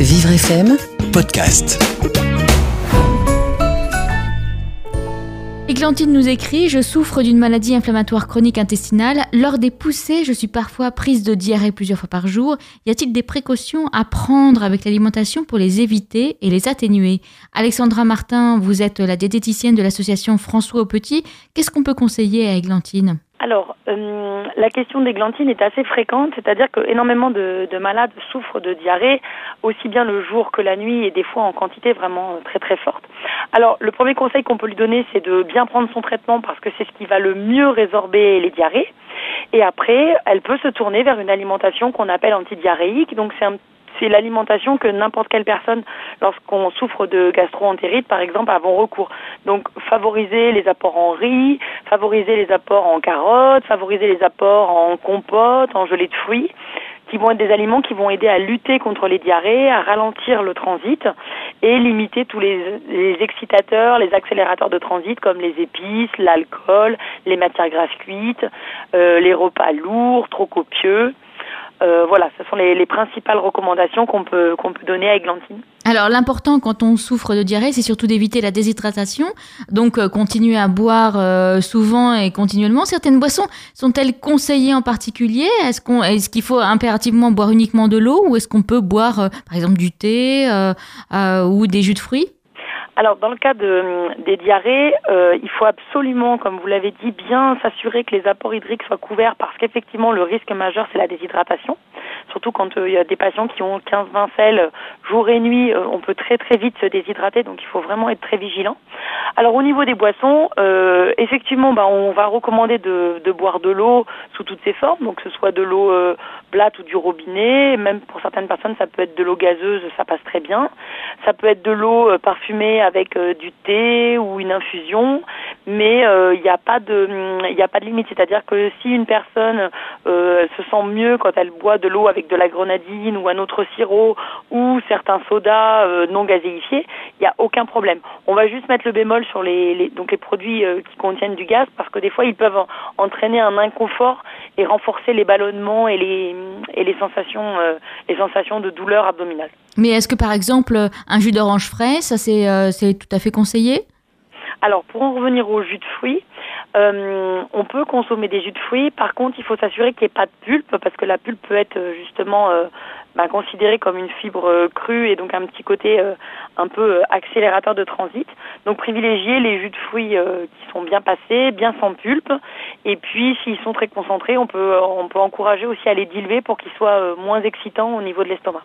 Vivre FM Podcast. Églantine nous écrit Je souffre d'une maladie inflammatoire chronique intestinale. Lors des poussées, je suis parfois prise de diarrhée plusieurs fois par jour. Y a-t-il des précautions à prendre avec l'alimentation pour les éviter et les atténuer? Alexandra Martin, vous êtes la diététicienne de l'association François au Petit. Qu'est-ce qu'on peut conseiller à Églantine? Alors, euh, la question des glantines est assez fréquente, c'est-à-dire que énormément de, de, malades souffrent de diarrhée, aussi bien le jour que la nuit, et des fois en quantité vraiment très très forte. Alors, le premier conseil qu'on peut lui donner, c'est de bien prendre son traitement parce que c'est ce qui va le mieux résorber les diarrhées. Et après, elle peut se tourner vers une alimentation qu'on appelle antidiarrhéique. Donc, c'est c'est l'alimentation que n'importe quelle personne, lorsqu'on souffre de gastro-entérite, par exemple, avons recours. Donc, favoriser les apports en riz, favoriser les apports en carottes, favoriser les apports en compote, en gelée de fruits qui vont être des aliments qui vont aider à lutter contre les diarrhées, à ralentir le transit et limiter tous les, excitateurs, les accélérateurs de transit comme les épices, l'alcool, les matières grasses cuites, euh, les repas lourds, trop copieux. Euh, voilà, ce sont les, les principales recommandations qu'on peut, qu'on peut donner à Églantine. Alors l'important quand on souffre de diarrhée, c'est surtout d'éviter la déshydratation. Donc euh, continuer à boire euh, souvent et continuellement. Certaines boissons sont-elles conseillées en particulier? Est-ce qu'on, est-ce qu'il faut impérativement boire uniquement de l'eau ou est-ce qu'on peut boire euh, par exemple du thé ou des jus de fruits? Alors, dans le cas de, des diarrhées, il faut absolument, comme vous l'avez dit, bien s'assurer que les apports hydriques soient couverts parce qu'effectivement, le risque majeur, c'est la déshydratation. Surtout quand euh, il y a des patients qui ont 15-20 sels jour et nuit, euh, on peut très très vite se déshydrater, donc il faut vraiment être très vigilant. Alors, au niveau des boissons, euh, effectivement, bah, on va recommander de, de boire de l'eau sous toutes ses formes, donc que ce soit de l'eau plate ou du robinet, même pour certaines personnes, ça peut être de l'eau gazeuse, ça passe très bien. Ça peut être de l'eau parfumée avec du thé ou une infusion, mais euh, il n'y a pas de n'y a pas de limite. C'est-à-dire que si une personne euh, se sent mieux quand elle boit de l'eau avec de la grenadine ou un autre sirop ou certains sodas non gazéifiés, il n'y a aucun problème. On va juste mettre le bémol sur les, donc les produits qui contiennent du gaz parce que des fois ils peuvent entraîner un inconfort et renforcer les ballonnements et les et les sensations les sensations de douleur abdominale. Mais est-ce que par exemple un jus d'orange frais, ça c'est euh, c'est tout à fait conseillé? Alors pour en revenir au jus de fruits, euh, on peut consommer des jus de fruits. Par contre, il faut s'assurer qu'il n'y ait pas de pulpe parce que la pulpe peut être euh, justement euh, bah, considérée comme une fibre crue et donc un petit côté un peu accélérateur de transit. Donc privilégier les jus de fruits qui sont bien passés, bien sans pulpe. Et puis s'ils sont très concentrés, on peut on peut encourager aussi à les diluer pour qu'ils soient moins excitants au niveau de l'estomac.